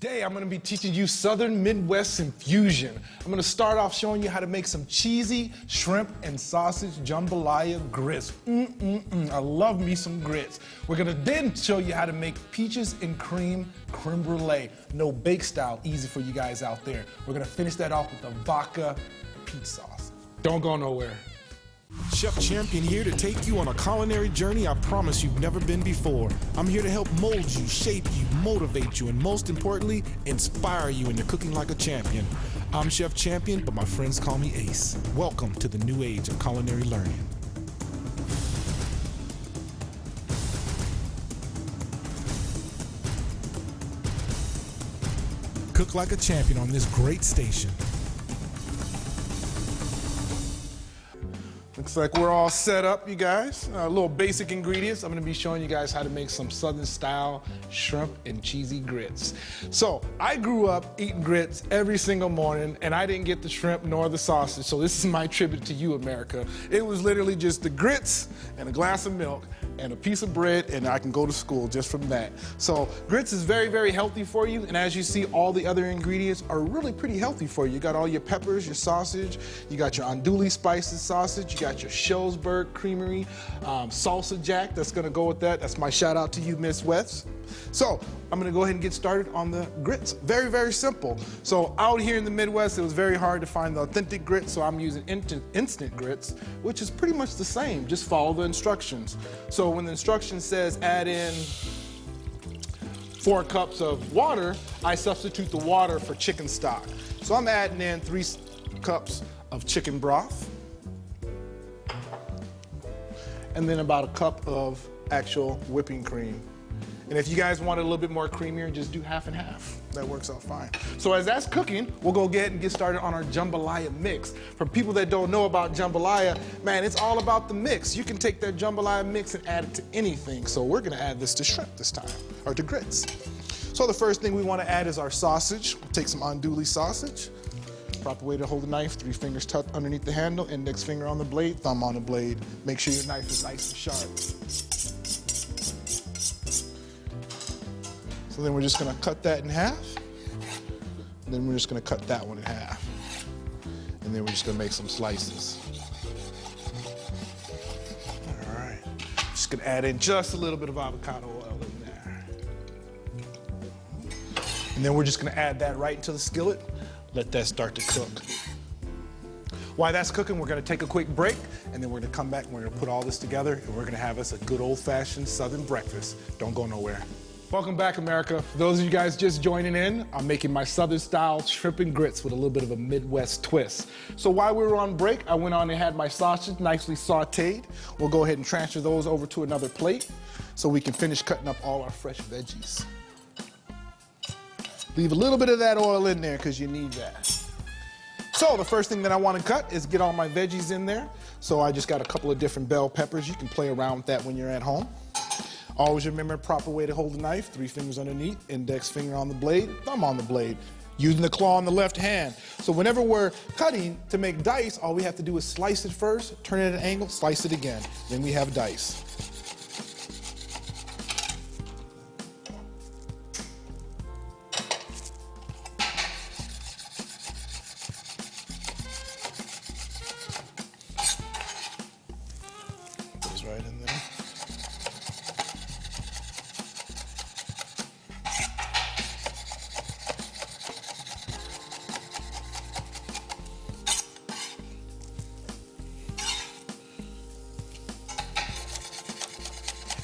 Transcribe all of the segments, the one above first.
Today, I'm gonna be teaching you Southern Midwest infusion. I'm gonna start off showing you how to make some cheesy shrimp and sausage jambalaya grits. Mm-mm-mm, I love me some grits. We're gonna then show you how to make peaches and cream creme brulee. No bake style, easy for you guys out there. We're gonna finish that off with the vodka peach sauce. Don't go nowhere. Chef Champion here to take you on a culinary journey I promise you've never been before. I'm here to help mold you, shape you, motivate you, and most importantly, inspire you into cooking like a champion. I'm Chef Champion, but my friends call me Ace. Welcome to the new age of culinary learning. Cook like a champion on this great station. Looks like we're all set up, you guys. A uh, little basic ingredients. I'm gonna be showing you guys how to make some Southern style shrimp and cheesy grits. So I grew up eating grits every single morning and I didn't get the shrimp nor the sausage. So this is my tribute to you, America. It was literally just the grits and a glass of milk and a piece of bread and I can go to school just from that. So grits is very, very healthy for you. And as you see, all the other ingredients are really pretty healthy for you. You got all your peppers, your sausage, you got your andouille spices sausage, you got your Shullsburg creamery, um, salsa jack, that's gonna go with that. That's my shout out to you, Miss West. So I'm gonna go ahead and get started on the grits. Very, very simple. So out here in the Midwest, it was very hard to find the authentic grits, so I'm using instant grits, which is pretty much the same. Just follow the instructions. So when the instruction says add in four cups of water, I substitute the water for chicken stock. So I'm adding in three cups of chicken broth, and then about a cup of actual whipping cream. And if you guys want it a little bit more creamier, just do half and half. That works out fine. So as that's cooking, we'll go get and get started on our jambalaya mix. For people that don't know about jambalaya, man, it's all about the mix. You can take that jambalaya mix and add it to anything. So we're gonna add this to shrimp this time, or to grits. So the first thing we wanna add is our sausage. We'll take some andouille sausage. Proper way to hold the knife, three fingers tucked underneath the handle, index finger on the blade, thumb on the blade. Make sure your knife is nice and sharp. So then we're just gonna cut that in half. Then we're just gonna cut that one in half. And then we're just gonna make some slices. All right. Just gonna add in just a little bit of avocado oil in there. And then we're just gonna add that right into the skillet. Let that start to cook. While that's cooking, we're gonna take a quick break, and then we're gonna come back and we're gonna put all this together, and we're gonna have us a good old-fashioned Southern breakfast. Don't go nowhere. Welcome back, America. For those of you guys just joining in, I'm making my Southern style shrimp and grits with a little bit of a Midwest twist. So while we were on break, I went on and had my sausage nicely sauteed. We'll go ahead and transfer those over to another plate so we can finish cutting up all our fresh veggies. Leave a little bit of that oil in there because you need that. So the first thing that I want to cut is get all my veggies in there. So I just got a couple of different bell peppers. You can play around with that when you're at home. Always remember proper way to hold the knife, three fingers underneath, index finger on the blade, thumb on the blade, using the claw on the left hand. So whenever we're cutting to make dice, all we have to do is slice it first, turn it at an angle, slice it again. Then we have dice.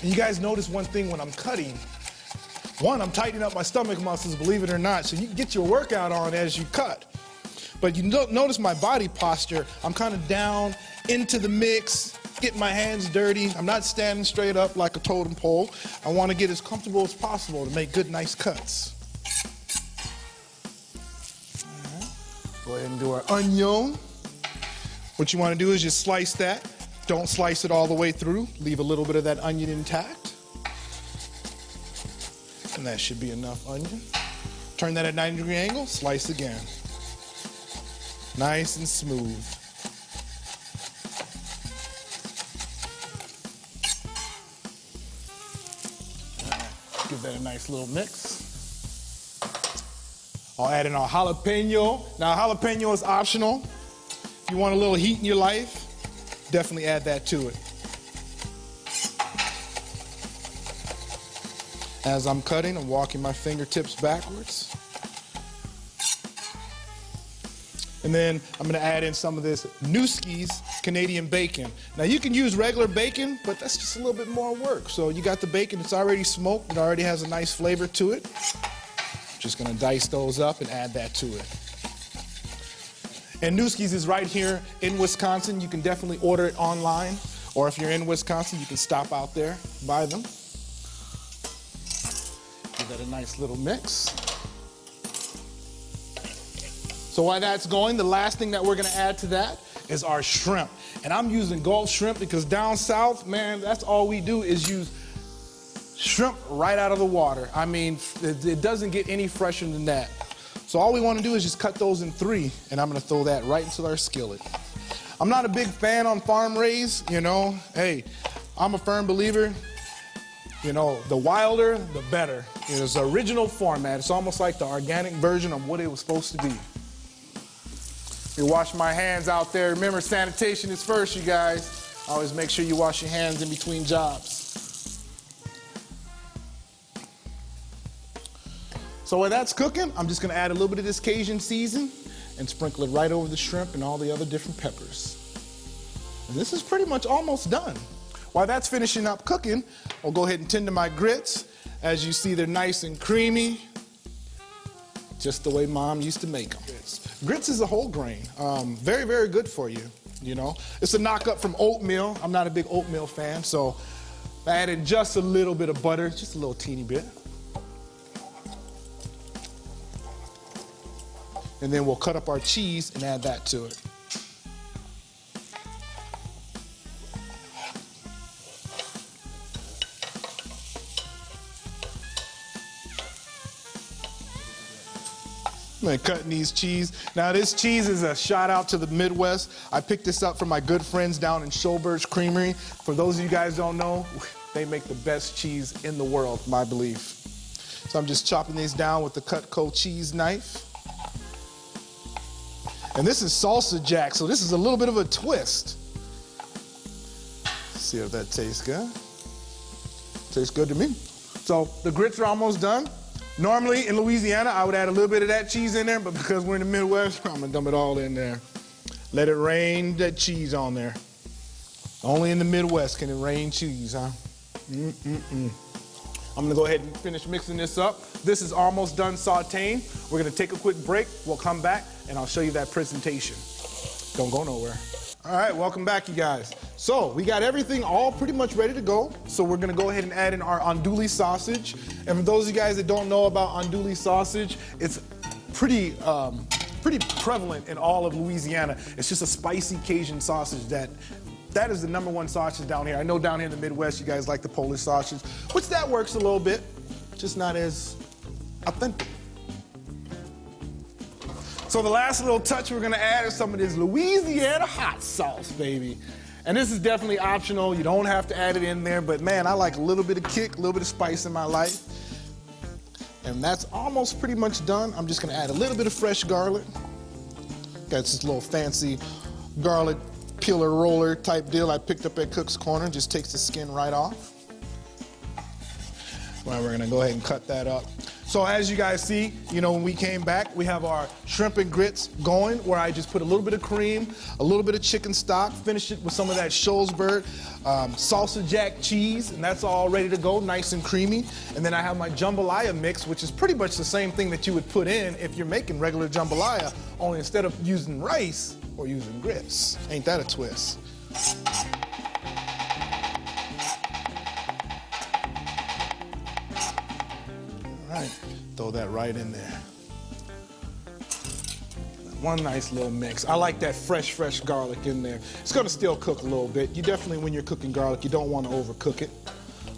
And you guys notice one thing when I'm cutting. One, I'm tightening up my stomach muscles, believe it or not, so you can get your workout on as you cut. But you notice my body posture. I'm kind of down into the mix, getting my hands dirty. I'm not standing straight up like a totem pole. I want to get as comfortable as possible to make good, nice cuts. Go ahead and do our onion. What you want to do is just slice that. Don't slice it all the way through. Leave a little bit of that onion intact. And that should be enough onion. Turn that at 90 degree angle, slice again. Nice and smooth. Give that a nice little mix. I'll add in our jalapeno. Now, jalapeno is optional. If you want a little heat in your life, definitely add that to it. As I'm cutting, I'm walking my fingertips backwards. And then I'm gonna add in some of this Nueske's Canadian bacon. Now you can use regular bacon, but that's just a little bit more work. So you got the bacon, it's already smoked, it already has a nice flavor to it. Just gonna dice those up and add that to it. And Nueske's is right here in Wisconsin. You can definitely order it online, or if you're in Wisconsin, you can stop out there, buy them. Give that a nice little mix. So while that's going, the last thing that we're gonna add to that is our shrimp. And I'm using Gulf shrimp because down south, man, that's all we do is use shrimp right out of the water. I mean, it, it doesn't get any fresher than that. So all we wanna do is just cut those in three, and I'm gonna throw that right into our skillet. I'm not a big fan on farm raised, you know. Hey, I'm a firm believer you know, the wilder, the better. It's the original format. It's almost like the organic version of what it was supposed to be. You wash my hands out there. Remember, sanitation is first, you guys. Always make sure you wash your hands in between jobs. So while that's cooking, I'm just gonna add a little bit of this Cajun season and sprinkle it right over the shrimp and all the other different peppers. And this is pretty much almost done. While that's finishing up cooking, I'll go ahead and tend to my grits. As you see, they're nice and creamy, just the way mom used to make them. Grits is a whole grain, um, very, very good for you, you know. It's a knock up from oatmeal. I'm not a big oatmeal fan, so I added just a little bit of butter, just a little teeny bit. And then we'll cut up our cheese and add that to it. Man, cutting these cheese. Now this cheese is a shout out to the Midwest. I picked this up from my good friends down in Shullsburg Creamery. For those of you guys don't know, they make the best cheese in the world, my belief. So I'm just chopping these down with the Cutco cheese knife. And this is salsa jack, so this is a little bit of a twist. see if that tastes good. Tastes good to me. So the grits are almost done. Normally in Louisiana, I would add a little bit of that cheese in there, but because we're in the Midwest, I'm gonna dump it all in there. Let it rain that cheese on there. Only in the Midwest can it rain cheese, huh? Mm-mm-mm. I'm gonna go ahead and finish mixing this up. This is almost done sauteing. We're gonna take a quick break. We'll come back and I'll show you that presentation. Don't go nowhere. All right, welcome back, you guys. So we got everything all pretty much ready to go. So we're gonna go ahead and add in our andouille sausage. And for those of you guys that don't know about andouille sausage, it's pretty, um, pretty prevalent in all of Louisiana. It's just a spicy Cajun sausage that that is the number one sausage down here. I know down here in the Midwest, you guys like the Polish sausage, which that works a little bit, just not as authentic. So the last little touch we're gonna add is some of this Louisiana hot sauce, baby. And this is definitely optional. You don't have to add it in there, but man, I like a little bit of kick, a little bit of spice in my life. And that's almost pretty much done. I'm just gonna add a little bit of fresh garlic. Got this little fancy garlic peeler roller type deal I picked up at Cook's Corner. Just takes the skin right off. Well, we're gonna go ahead and cut that up. So as you guys see, you know, when we came back, we have our shrimp and grits going where I just put a little bit of cream, a little bit of chicken stock, finish it with some of that Shullsburg um, salsa jack cheese, and that's all ready to go, nice and creamy. And then I have my jambalaya mix, which is pretty much the same thing that you would put in if you're making regular jambalaya, only instead of using rice or using grits. Ain't that a twist? Right, throw that right in there. One nice little mix. I like that fresh, fresh garlic in there. It's gonna still cook a little bit. You definitely, when you're cooking garlic, you don't wanna overcook it.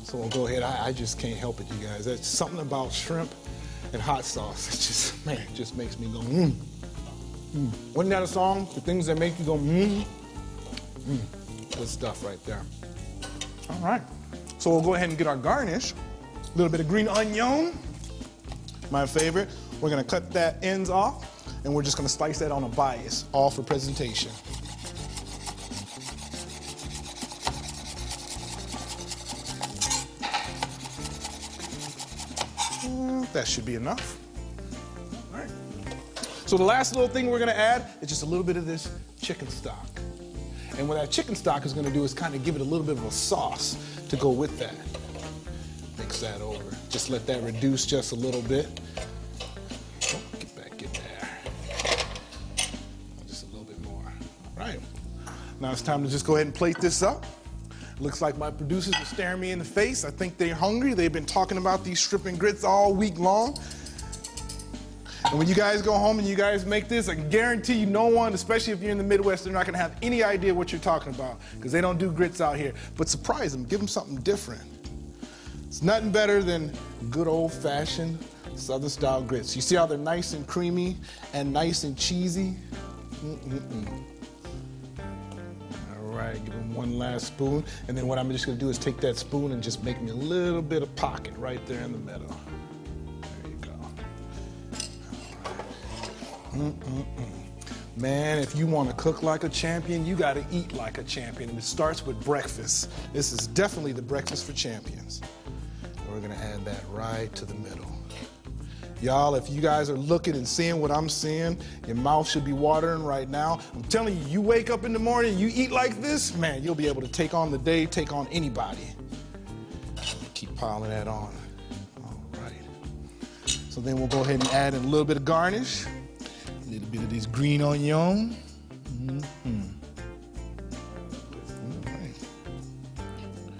So we'll go ahead, I, I just can't help it, you guys. That's something about shrimp and hot sauce. It just, man, it just makes me go, mmm. Mm. Wasn't that a song? The things that make you go, mmm. Mm. Good stuff right there. All right. So we'll go ahead and get our garnish. A little bit of green onion my favorite. We're gonna cut that ends off, and we're just gonna slice that on a bias, all for presentation. Mm, That should be enough. All right. So the last little thing we're gonna add is just a little bit of this chicken stock. And what that chicken stock is gonna do is kind of give it a little bit of a sauce to go with that. That over. Just let that reduce just a little bit. Get back in there. Just a little bit more. All right. Now it's time to just go ahead and plate this up. Looks like my producers are staring me in the face. I think they're hungry. They've been talking about these stripping grits all week long. And when you guys go home and you guys make this, I guarantee you no one, especially if you're in the Midwest, they're not gonna have any idea what you're talking about because they don't do grits out here. But surprise them, give them something different. It's nothing better than good old fashioned Southern style grits. You see how they're nice and creamy and nice and cheesy? Mm-mm-mm. All right, give them one last spoon. And then what I'm just gonna do is take that spoon and just make me a little bit of pocket right there in the middle. There you go. Man, if you want to cook like a champion, you got to eat like a champion. And it starts with breakfast. This is definitely the breakfast for champions. We're to add that right to the middle. Y'all, if you guys are looking and seeing what I'm seeing, your mouth should be watering right now. I'm telling you, you wake up in the morning, you eat like this, man, you'll be able to take on the day, take on anybody. Keep piling that on. All right. So then we'll go ahead and add in a little bit of garnish. A little bit of this green onion. Mhm.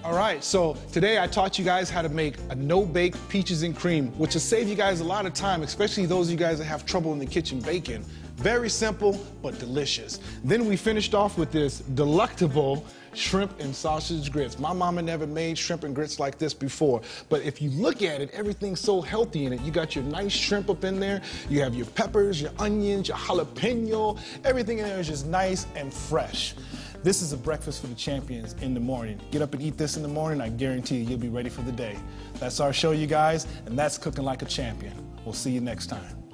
All right, so today I taught you guys how to make a no-bake peaches and cream, which will save you guys a lot of time, especially those of you guys that have trouble in the kitchen baking. Very simple, but delicious. Then we finished off with this delectable shrimp and sausage grits. My mama never made shrimp and grits like this before, but if you look at it, everything's so healthy in it. You got your nice shrimp up in there, you have your peppers, your onions, your jalapeno, everything in there is just nice and fresh. This is a breakfast for the champions in the morning. Get up and eat this in the morning, I guarantee you, you'll be ready for the day. That's our show, you guys, and that's Cooking Like a Champion. We'll see you next time.